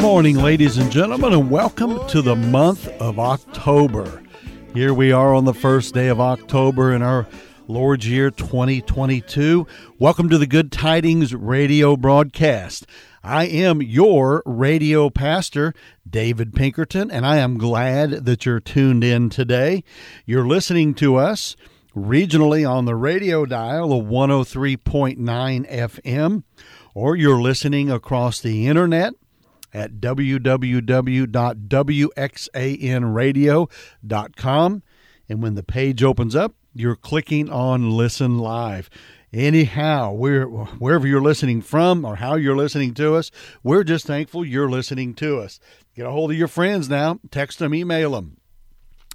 Good morning, ladies and gentlemen, and welcome to the month of October. Here we are on the first day of October in our Lord's year 2022. Welcome to the Good Tidings radio broadcast. I am your radio pastor, David Pinkerton, and I am glad that you're tuned in today. You're listening to us regionally on the radio dial of 103.9 FM, or you're listening across the internet at www.wxanradio.com. And when the page opens up, you're clicking on Listen Live. Anyhow, we're, wherever you're listening from or how you're listening to us, we're just thankful you're listening to us. Get a hold of your friends now, text them, email them.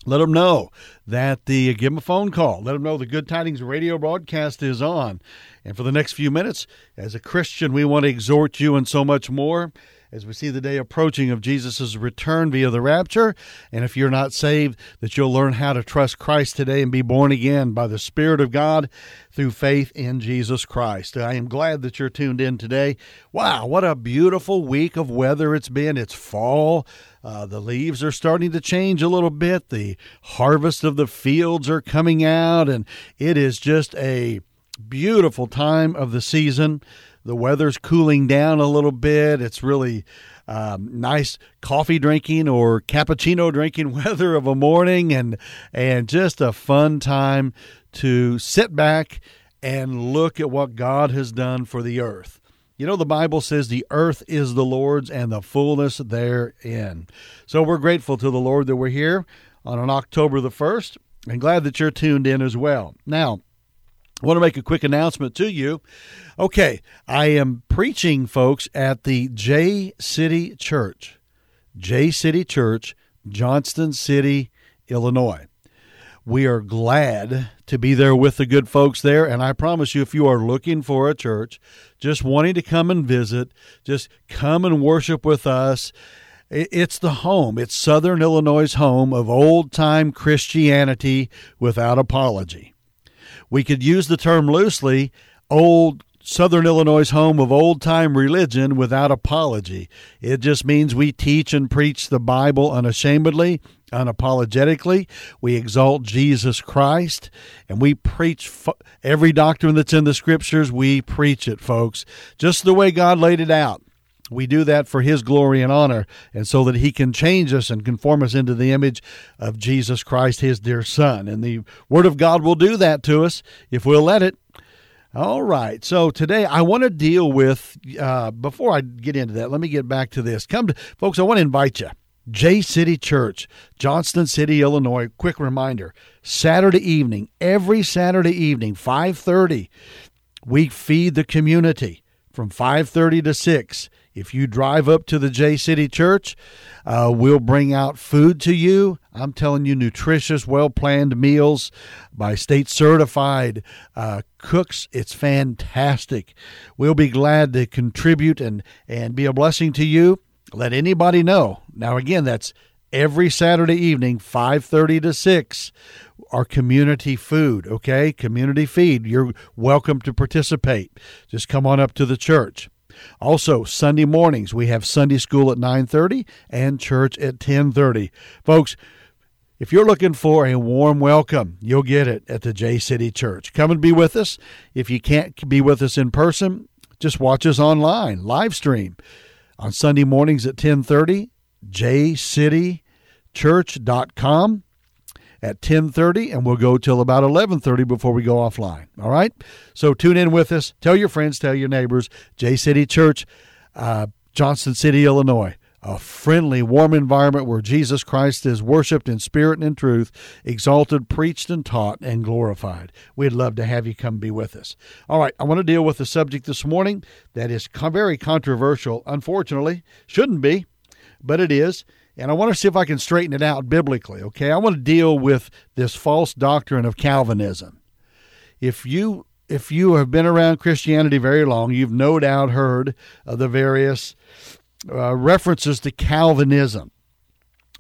Let them know that the uh, give them a phone call. Let them know the Good Tidings radio broadcast is on. And for the next few minutes, as a Christian, we want to exhort you and so much more as we see the day approaching of Jesus' return via the rapture. And if you're not saved, that you'll learn how to trust Christ today and be born again by the Spirit of God through faith in Jesus Christ. I am glad that you're tuned in today. Wow, what a beautiful week of weather it's been. It's fall. Uh, the leaves are starting to change a little bit. The harvest of the fields are coming out, and it is just a beautiful time of the season. The weather's cooling down a little bit. It's really um, nice coffee drinking or cappuccino drinking weather of a morning, and and just a fun time to sit back and look at what God has done for the earth. You know, the Bible says the earth is the Lord's and the fullness therein. So we're grateful to the Lord that we're here on an October the 1st and glad that you're tuned in as well. Now, I want to make a quick announcement to you. Okay, I am preaching, folks, at the J City Church, J City Church, Johnston City, Illinois. We are glad to be there with the good folks there. And I promise you, if you are looking for a church, just wanting to come and visit, just come and worship with us. It's the home. It's Southern Illinois' home of old time Christianity without apology we could use the term loosely old Southern Illinois' home of old time religion without apology. It just means we teach and preach the Bible unashamedly, unapologetically. We exalt Jesus Christ and we preach every doctrine that's in the scriptures. We preach it, folks, just the way God laid it out. We do that for His glory and honor, and so that He can change us and conform us into the image of Jesus Christ, His dear Son. And the Word of God will do that to us if we'll let it. All right. So today I want to deal with, uh, before I get into that, let me get back to this. Come to, folks, I want to invite you. J City Church, Johnston City, Illinois. Quick reminder: Saturday evening, every Saturday evening, 5:30, we feed the community from 5:30 to 6. If you drive up to the J City Church, uh, we'll bring out food to you. I'm telling you, nutritious, well planned meals by state certified uh, cooks. It's fantastic. We'll be glad to contribute and, and be a blessing to you. Let anybody know. Now, again, that's every Saturday evening, 5:30 to 6 our community food, okay? Community feed. You're welcome to participate. Just come on up to the church. Also, Sunday mornings we have Sunday school at 9:30 and church at 10:30. Folks, if you're looking for a warm welcome, you'll get it at the J City Church. Come and be with us. If you can't be with us in person, just watch us online, live stream on Sunday mornings at 10:30, jcitychurch.com at 10:30 and we'll go till about 11:30 before we go offline. All right? So tune in with us. Tell your friends, tell your neighbors. J City Church, uh, Johnston City, Illinois. A friendly, warm environment where Jesus Christ is worshiped in spirit and in truth, exalted, preached, and taught, and glorified. We'd love to have you come be with us. All right, I want to deal with a subject this morning that is very controversial, unfortunately. Shouldn't be, but it is and I want to see if I can straighten it out biblically. Okay, I want to deal with this false doctrine of Calvinism. If you if you have been around Christianity very long, you've no doubt heard of the various uh, references to Calvinism.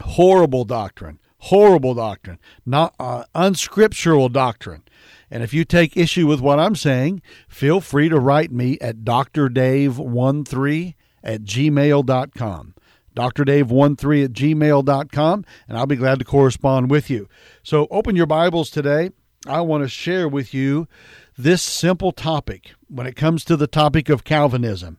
Horrible doctrine, horrible doctrine, not uh, unscriptural doctrine. And if you take issue with what I'm saying, feel free to write me at drdave13 at gmail.com drdave13 at gmail.com, and I'll be glad to correspond with you. So open your Bibles today. I want to share with you this simple topic when it comes to the topic of Calvinism.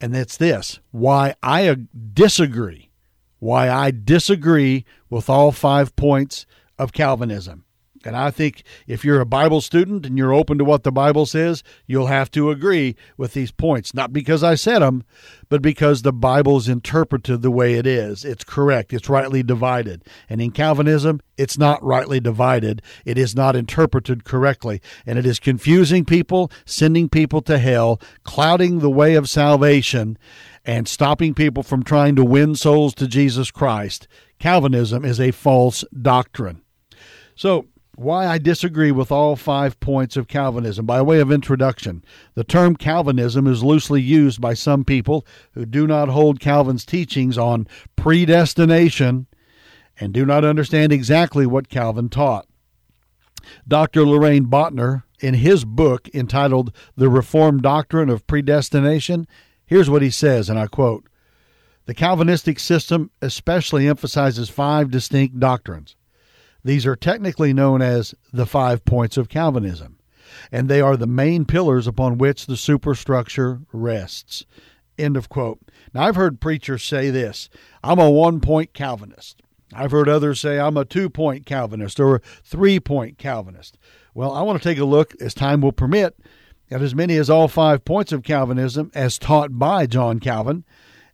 And it's this why I disagree, why I disagree with all five points of Calvinism. And I think if you're a Bible student and you're open to what the Bible says, you'll have to agree with these points. Not because I said them, but because the Bible's interpreted the way it is. It's correct, it's rightly divided. And in Calvinism, it's not rightly divided, it is not interpreted correctly. And it is confusing people, sending people to hell, clouding the way of salvation, and stopping people from trying to win souls to Jesus Christ. Calvinism is a false doctrine. So, why I disagree with all five points of Calvinism. By way of introduction, the term Calvinism is loosely used by some people who do not hold Calvin's teachings on predestination and do not understand exactly what Calvin taught. Dr. Loraine Boettner, in his book entitled The Reformed Doctrine of Predestination, here's what he says, and I quote The Calvinistic system especially emphasizes five distinct doctrines these are technically known as the five points of Calvinism, and they are the main pillars upon which the superstructure rests. End of quote. Now, I've heard preachers say this I'm a one point Calvinist. I've heard others say I'm a two point Calvinist or a three point Calvinist. Well, I want to take a look, as time will permit, at as many as all five points of Calvinism as taught by John Calvin,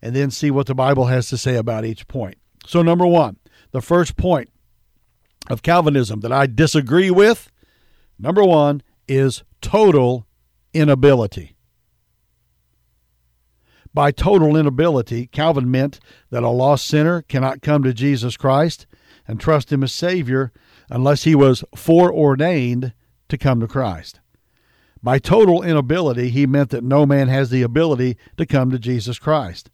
and then see what the Bible has to say about each point. So, number one, the first point of Calvinism that I disagree with, number one, is total inability. By total inability, Calvin meant that a lost sinner cannot come to Jesus Christ and trust Him as Savior unless he was foreordained to come to Christ. By total inability, he meant that no man has the ability to come to Jesus Christ.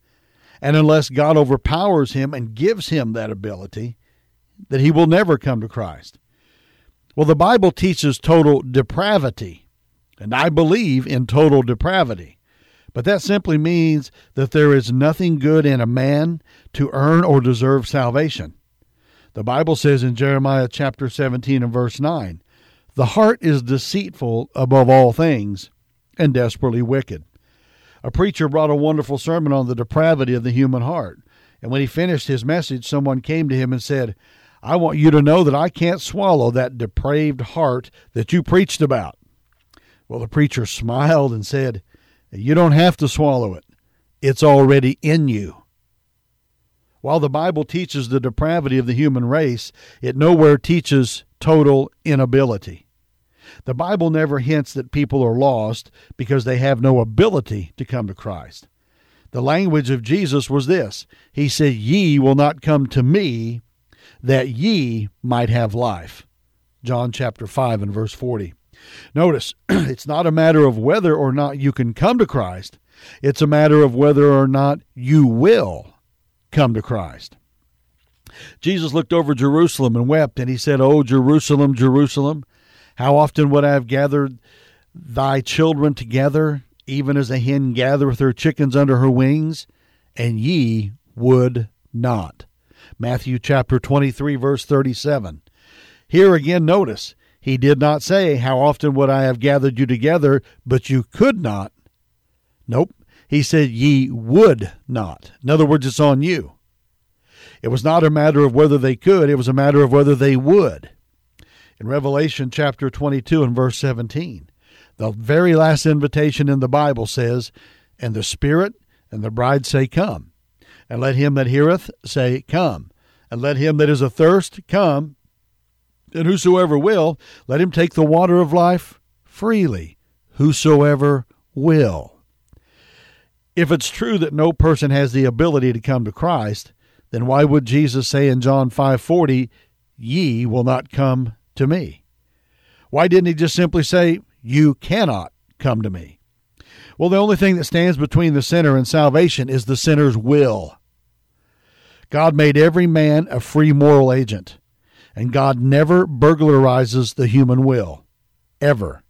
And unless God overpowers him and gives him that ability, that he will never come to Christ. Well, the Bible teaches total depravity, and I believe in total depravity. But that simply means that there is nothing good in a man to earn or deserve salvation. The Bible says in Jeremiah chapter 17 and verse 9, The heart is deceitful above all things and desperately wicked. A preacher brought a wonderful sermon on the depravity of the human heart. And when he finished his message, someone came to him and said, I want you to know that I can't swallow that depraved heart that you preached about. Well, the preacher smiled and said, You don't have to swallow it, it's already in you. While the Bible teaches the depravity of the human race, it nowhere teaches total inability. The Bible never hints that people are lost because they have no ability to come to Christ. The language of Jesus was this He said, Ye will not come to me that ye might have life. John chapter 5 and verse 40. Notice, it's not a matter of whether or not you can come to Christ, it's a matter of whether or not you will come to Christ. Jesus looked over Jerusalem and wept, and he said, O Jerusalem, Jerusalem, how often would I have gathered thy children together, even as a hen gathereth her chickens under her wings, and ye would not. Matthew chapter 23, verse 37. Here again, notice, he did not say, How often would I have gathered you together, but you could not. Nope. He said, Ye would not. In other words, it's on you. It was not a matter of whether they could, it was a matter of whether they would. In Revelation chapter 22 and verse 17, the very last invitation in the Bible says, And the Spirit and the bride say, Come. And let him that heareth say, Come. And let him that is athirst come. And whosoever will, let him take the water of life freely. Whosoever will. If it's true that no person has the ability to come to Christ, then why would Jesus say in John 5:40, "Ye will not come to me"? Why didn't he just simply say, "You cannot come to me"? Well, the only thing that stands between the sinner and salvation is the sinner's will. God made every man a free moral agent, and God never burglarizes the human will. Ever.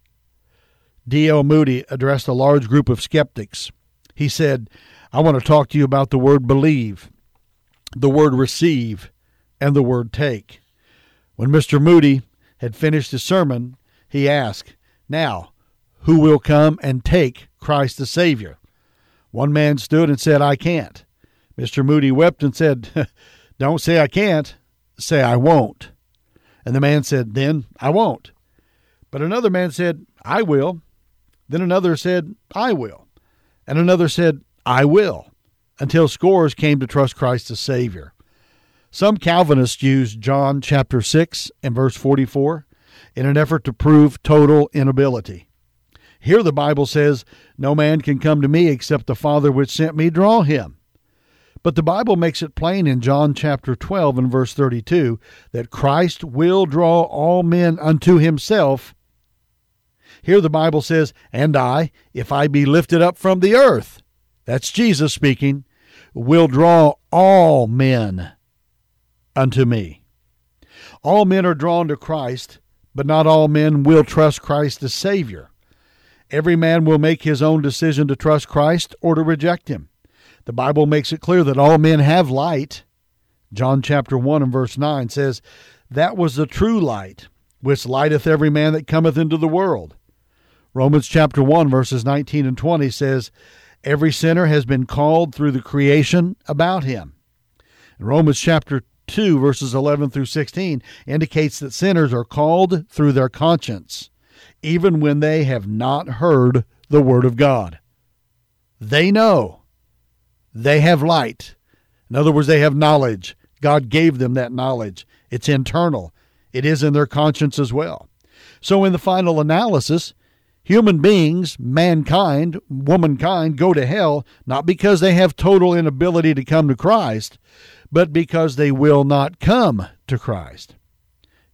D.L. Moody addressed a large group of skeptics. He said, I want to talk to you about the word believe. the word receive and the word take. When Mr. Moody had finished his sermon, he asked, Now, who will come and take Christ the Savior? One man stood and said, I can't. Mr. Moody wept and said, Don't say I can't, say I won't. And the man said, Then I won't. But another man said, I will. Then another said, I will. And another said, I will, until scores came to trust Christ as Savior. Some Calvinists use John chapter 6 and verse 44 in an effort to prove total inability. Here the Bible says, No man can come to me except the Father which sent me draw him. But the Bible makes it plain in John chapter 12 and verse 32 that Christ will draw all men unto himself. Here the Bible says, And I, if I be lifted up from the earth, that's Jesus speaking, will draw all men unto me. All men are drawn to Christ, but not all men will trust Christ as Savior. Every man will make his own decision to trust Christ or to reject him. The Bible makes it clear that all men have light. John chapter 1 and verse 9 says, That was the true light, which lighteth every man that cometh into the world. Romans chapter 1 verses 19 and 20 says, Every sinner has been called through the creation about him. Romans chapter 2 verses 11 through 16 indicates that sinners are called through their conscience even when they have not heard the Word of God. They know. They have light. In other words, they have knowledge. God gave them that knowledge. It's internal, it is in their conscience as well. So, in the final analysis, human beings, mankind, womankind, go to hell not because they have total inability to come to Christ, but because they will not come to Christ.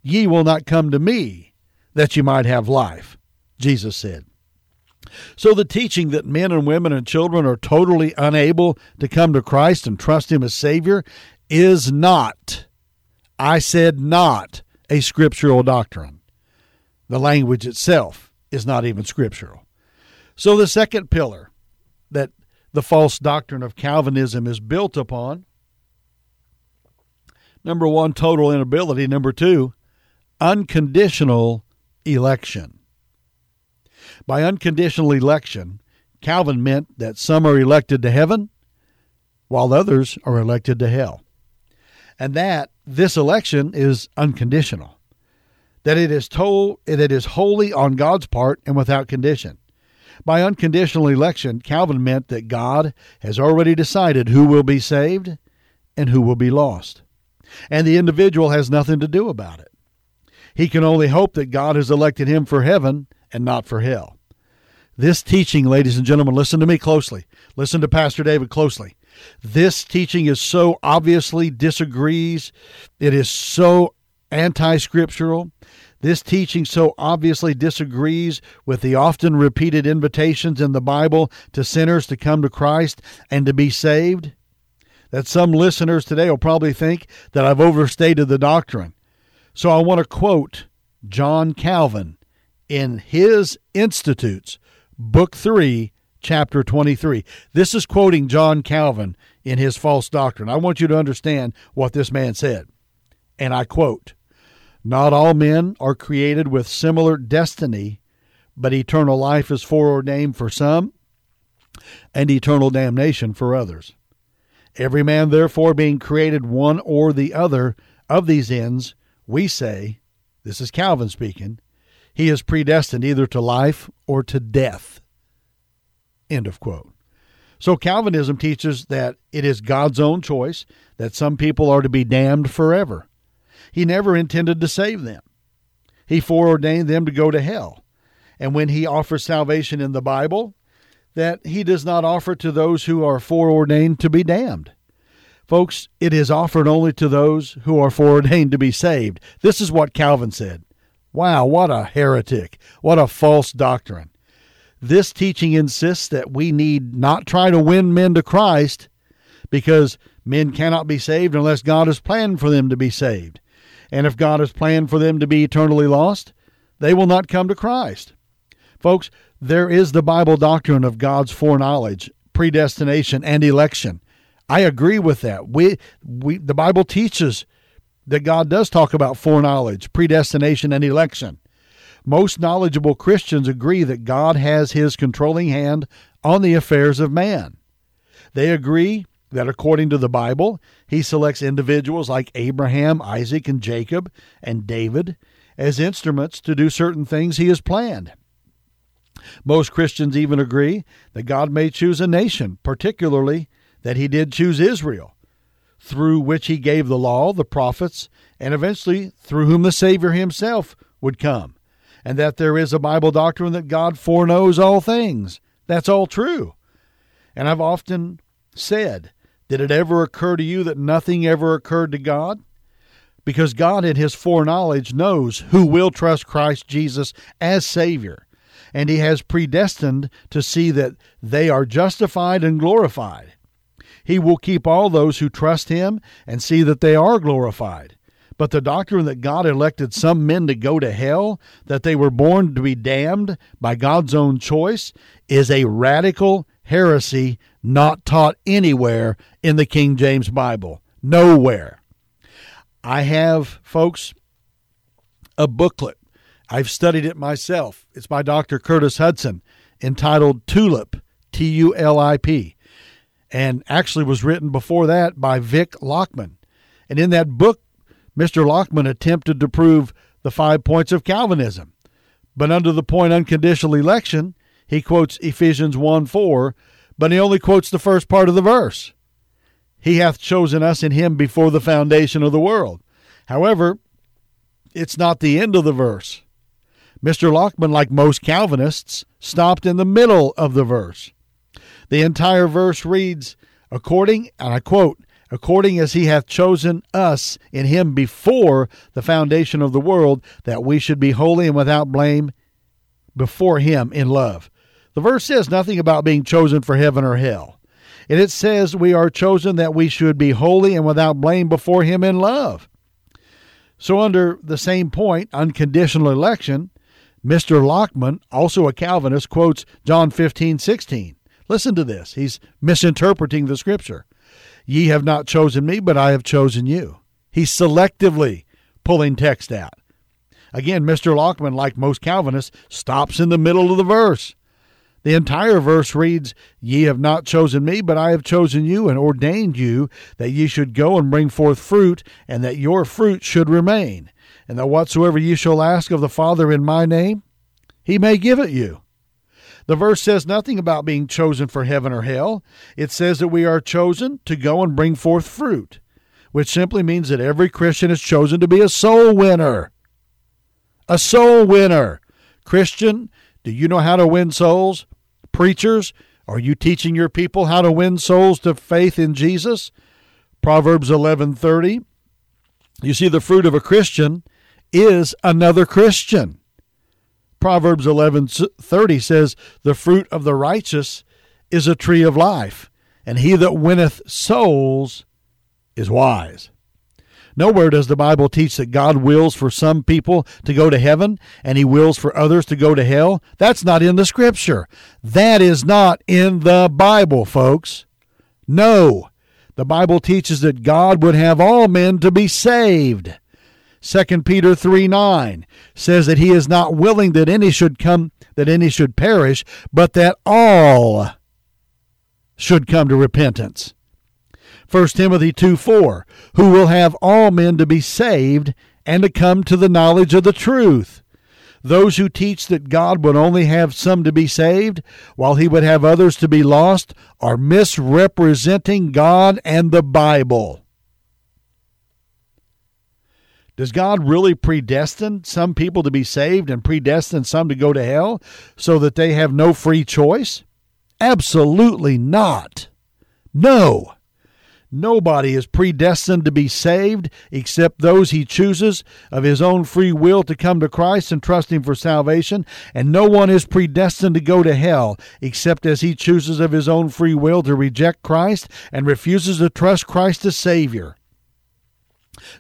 Ye will not come to me, that you might have life, Jesus said. So the teaching that men and women and children are totally unable to come to Christ and trust Him as Savior is not, I said not, a scriptural doctrine. The language itself is not even scriptural. So the second pillar that the false doctrine of Calvinism is built upon number one, total inability. Number two, unconditional election. By unconditional election, Calvin meant that some are elected to heaven while others are elected to hell. And that this election is unconditional. That it is told that it is wholly on God's part and without condition. By unconditional election, Calvin meant that God has already decided who will be saved and who will be lost. And the individual has nothing to do about it. He can only hope that God has elected him for heaven and not for hell. This teaching, ladies and gentlemen, listen to me closely. Listen to Pastor David closely. This teaching is so obviously disagrees, it is so anti scriptural. This teaching so obviously disagrees with the often repeated invitations in the Bible to sinners to come to Christ and to be saved that some listeners today will probably think that I've overstated the doctrine. So I want to quote John Calvin in his Institutes, Book 3, Chapter 23. This is quoting John Calvin in his false doctrine. I want you to understand what this man said. And I quote Not all men are created with similar destiny, but eternal life is foreordained for some and eternal damnation for others. Every man, therefore, being created one or the other of these ends, we say, this is Calvin speaking, he is predestined either to life or to death. End of quote. So Calvinism teaches that it is God's own choice that some people are to be damned forever. He never intended to save them. He foreordained them to go to hell. And when he offers salvation in the Bible, that he does not offer to those who are foreordained to be damned. Folks, it is offered only to those who are foreordained to be saved. This is what Calvin said. Wow, what a heretic. What a false doctrine. This teaching insists that we need not try to win men to Christ because men cannot be saved unless God has planned for them to be saved. And if God has planned for them to be eternally lost, they will not come to Christ. Folks, there is the Bible doctrine of God's foreknowledge, predestination, and election. I agree with that. We, we, the Bible teaches that God does talk about foreknowledge, predestination, and election. Most knowledgeable Christians agree that God has his controlling hand on the affairs of man. They agree that according to the Bible, he selects individuals like Abraham, Isaac, and Jacob, and David as instruments to do certain things he has planned. Most Christians even agree that God may choose a nation, particularly that he did choose Israel, through which he gave the law, the prophets, and eventually through whom the Savior himself would come, and that there is a Bible doctrine that God foreknows all things. That's all true. And I've often said, did it ever occur to you that nothing ever occurred to God? Because God, in His foreknowledge, knows who will trust Christ Jesus as Savior, and He has predestined to see that they are justified and glorified. He will keep all those who trust Him and see that they are glorified. But the doctrine that God elected some men to go to hell, that they were born to be damned by God's own choice, is a radical heresy not taught anywhere in the King James Bible. Nowhere. I have, folks, a booklet. I've studied it myself. It's by Dr. Curtis Hutson entitled Tulip, T U L I P, and actually was written before that by Vic Lockman. And in that book, Mr. Lockman attempted to prove the five points of Calvinism. But under the point unconditional election, he quotes Ephesians 1 4, but he only quotes the first part of the verse. He hath chosen us in him before the foundation of the world. However, it's not the end of the verse. Mr. Lockman, like most Calvinists, stopped in the middle of the verse. The entire verse reads, according, and I quote, according as he hath chosen us in him before the foundation of the world, that we should be holy and without blame before him in love. The verse says nothing about being chosen for heaven or hell. And it says we are chosen that we should be holy and without blame before him in love. So, under the same point, unconditional election, Mr. Lockman, also a Calvinist, quotes John 15, 16. Listen to this. He's misinterpreting the scripture. Ye have not chosen me, but I have chosen you. He's selectively pulling text out. Again, Mr. Lockman, like most Calvinists, stops in the middle of the verse. The entire verse reads, Ye have not chosen me, but I have chosen you and ordained you that ye should go and bring forth fruit, and that your fruit should remain, and that whatsoever ye shall ask of the Father in my name, he may give it you. The verse says nothing about being chosen for heaven or hell. It says that we are chosen to go and bring forth fruit, which simply means that every Christian is chosen to be a soul winner. A soul winner. Christian, do you know how to win souls? Preachers, are you teaching your people how to win souls to faith in Jesus? Proverbs 11:30. You see the fruit of a Christian is another Christian. Proverbs 11:30 says, "The fruit of the righteous is a tree of life, and he that winneth souls is wise." Nowhere does the Bible teach that God wills for some people to go to heaven and he wills for others to go to hell. That's not in the scripture. That is not in the Bible, folks. No. The Bible teaches that God would have all men to be saved. 2 Peter 3 9 says that he is not willing that any should come, that any should perish, but that all should come to repentance. 1 Timothy 2 4 Who will have all men to be saved and to come to the knowledge of the truth. Those who teach that God would only have some to be saved, while he would have others to be lost, are misrepresenting God and the Bible. Does God really predestine some people to be saved and predestine some to go to hell so that they have no free choice? Absolutely not. No. Nobody is predestined to be saved except those he chooses of his own free will to come to Christ and trust him for salvation. And no one is predestined to go to hell except as he chooses of his own free will to reject Christ and refuses to trust Christ as Savior.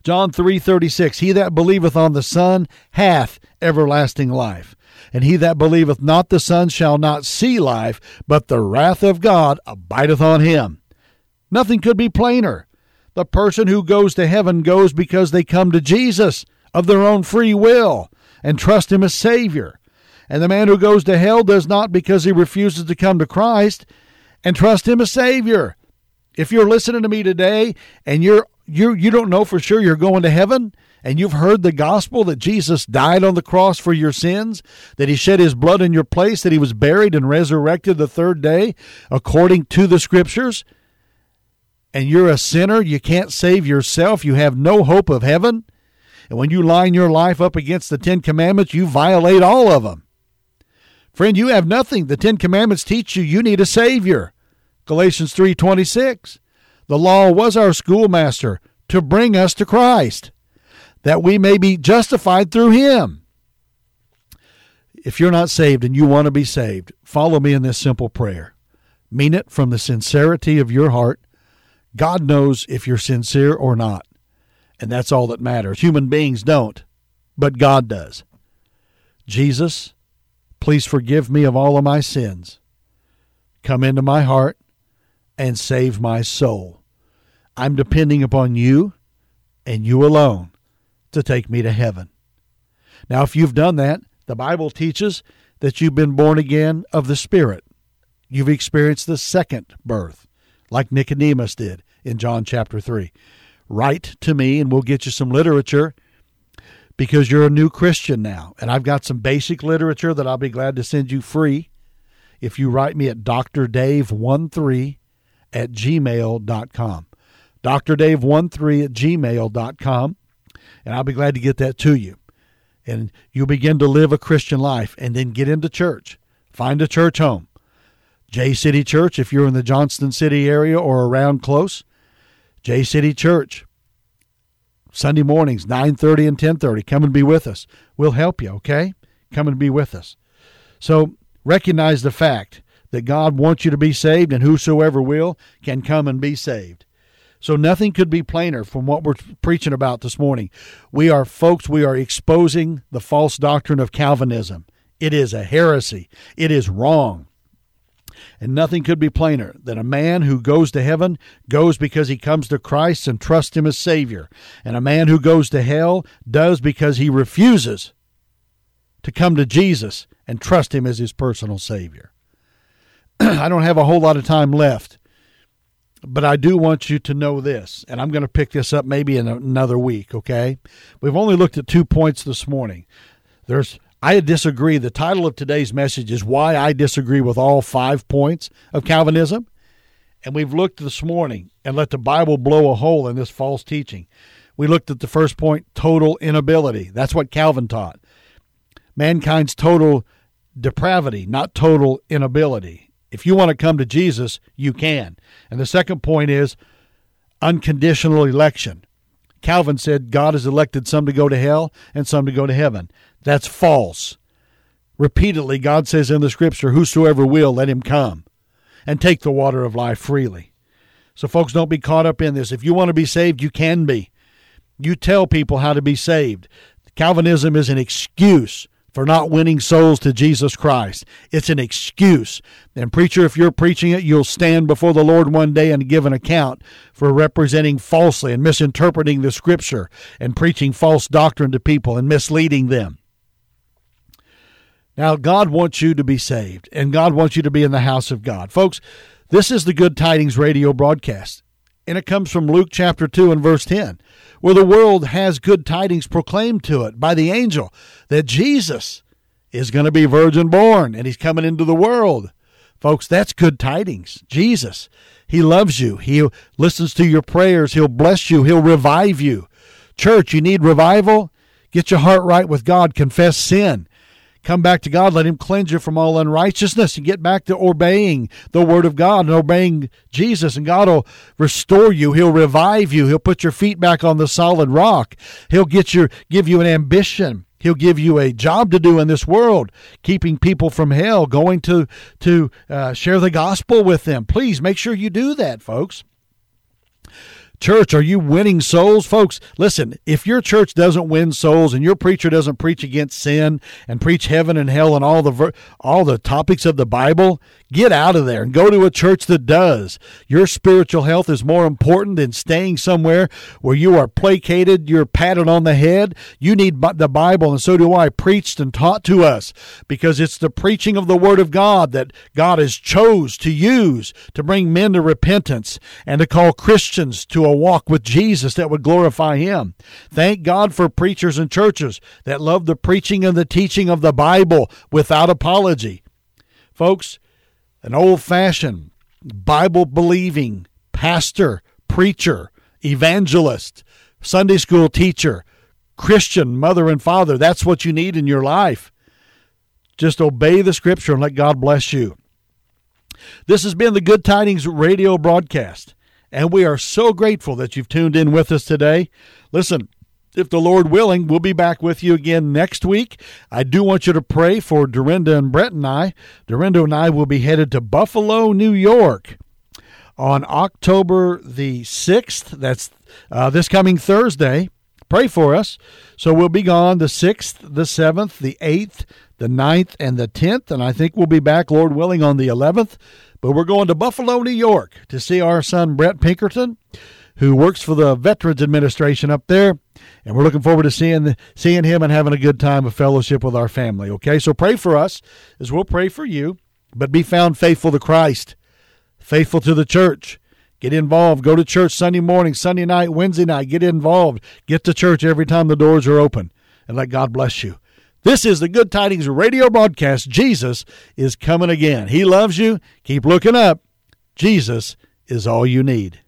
John 3:36 He that believeth on the Son hath everlasting life and he that believeth not the Son shall not see life but the wrath of God abideth on him Nothing could be plainer. The person who goes to heaven goes because they come to Jesus of their own free will and trust Him as Savior. And the man who goes to hell does not because he refuses to come to Christ and trust Him as Savior. If you're listening to me today and you're you you don't know for sure you're going to heaven and you've heard the gospel that Jesus died on the cross for your sins, that he shed his blood in your place, that he was buried and resurrected the third day according to the scriptures, and you're a sinner, you can't save yourself, you have no hope of heaven, and when you line your life up against the 10 commandments, you violate all of them. Friend, you have nothing. The 10 commandments teach you you need a savior. Galatians 3:26. The law was our schoolmaster to bring us to Christ, that we may be justified through him. If you're not saved and you want to be saved, follow me in this simple prayer. Mean it from the sincerity of your heart. God knows if you're sincere or not, and that's all that matters. Human beings don't, but God does. Jesus, please forgive me of all of my sins. Come into my heart and save my soul. I'm depending upon you and you alone to take me to heaven. Now, if you've done that, the Bible teaches that you've been born again of the Spirit. You've experienced the second birth, like Nicodemus did in John chapter 3. Write to me and we'll get you some literature because you're a new Christian now. And I've got some basic literature that I'll be glad to send you free if you write me at drdave13 at gmail.com. drdave13 at gmail.com. And I'll be glad to get that to you. And you'll begin to live a Christian life and then get into church. Find a church home. J City Church, if you're in the Johnston City area or around close, J City Church. Sunday mornings, 9:30 and 10:30. Come and be with us. We'll help you, okay? Come and be with us. So recognize the fact that God wants you to be saved, and whosoever will can come and be saved. So nothing could be plainer from what we're preaching about this morning. We are, folks, we are exposing the false doctrine of Calvinism. It is a heresy, it is wrong. And nothing could be plainer than a man who goes to heaven goes because he comes to Christ and trusts him as Savior. And a man who goes to hell does because he refuses to come to Jesus and trust him as his personal Savior. I don't have a whole lot of time left, but I do want you to know this, and I'm going to pick this up maybe in another week, okay? We've only looked at two points this morning. There's I disagree. The title of today's message is Why I Disagree with All Five Points of Calvinism. And we've looked this morning and let the Bible blow a hole in this false teaching. We looked at the first point total inability. That's what Calvin taught. Mankind's total depravity, not total inability. If you want to come to Jesus, you can. And the second point is unconditional election. Calvin said God has elected some to go to hell and some to go to heaven. That's false. Repeatedly, God says in the scripture, Whosoever will, let him come and take the water of life freely. So, folks, don't be caught up in this. If you want to be saved, you can be. You tell people how to be saved. Calvinism is an excuse for not winning souls to Jesus Christ. It's an excuse. And, preacher, if you're preaching it, you'll stand before the Lord one day and give an account for representing falsely and misinterpreting the Scripture and preaching false doctrine to people and misleading them. Now, God wants you to be saved, and God wants you to be in the house of God. Folks, this is the Good Tidings radio broadcast, and it comes from Luke chapter 2 and verse 10 where the world has good tidings proclaimed to it by the angel that Jesus is going to be virgin born and he's coming into the world. Folks, that's good tidings. Jesus, he loves you. He listens to your prayers. He'll bless you. He'll revive you. Church, you need revival? Get your heart right with God. Confess sin. Come back to God. Let Him cleanse you from all unrighteousness and get back to obeying the Word of God and obeying Jesus. And God will restore you. He'll revive you. He'll put your feet back on the solid rock. He'll get your give you an ambition. He'll give you a job to do in this world, keeping people from hell, going to to uh, share the gospel with them. Please make sure you do that, folks. Church, are you winning souls? Folks, listen, if your church doesn't win souls and your preacher doesn't preach against sin and preach heaven and hell and all the all the topics of the Bible, Get out of there and go to a church that does. Your spiritual health is more important than staying somewhere where you are placated, you're patted on the head. You need the Bible, and so do I, preached and taught to us because it's the preaching of the Word of God that God has chose to use to bring men to repentance and to call Christians to a walk with Jesus that would glorify Him. Thank God for preachers and churches that love the preaching and the teaching of the Bible without apology. Folks, an old fashioned, Bible believing pastor, preacher, evangelist, Sunday school teacher, Christian mother and father. That's what you need in your life. Just obey the scripture and let God bless you. This has been the Good Tidings radio broadcast, and we are so grateful that you've tuned in with us today. Listen, if the Lord willing, we'll be back with you again next week. I do want you to pray for Dorinda and Brett and I. Dorinda and I will be headed to Buffalo, New York on October the 6th. That's uh, this coming Thursday. Pray for us. So we'll be gone the 6th, the 7th, the 8th, the 9th, and the 10th. And I think we'll be back, Lord willing, on the 11th. But we're going to Buffalo, New York to see our son, Brett Pinkerton who works for the Veterans Administration up there. And we're looking forward to seeing seeing him and having a good time of fellowship with our family. Okay, so pray for us as we'll pray for you, but be found faithful to Christ, faithful to the church. Get involved. Go to church Sunday morning, Sunday night, Wednesday night. Get involved. Get to church every time the doors are open, and let God bless you. This is the Good Tidings radio broadcast. Jesus is coming again. He loves you. Keep looking up. Jesus is all you need.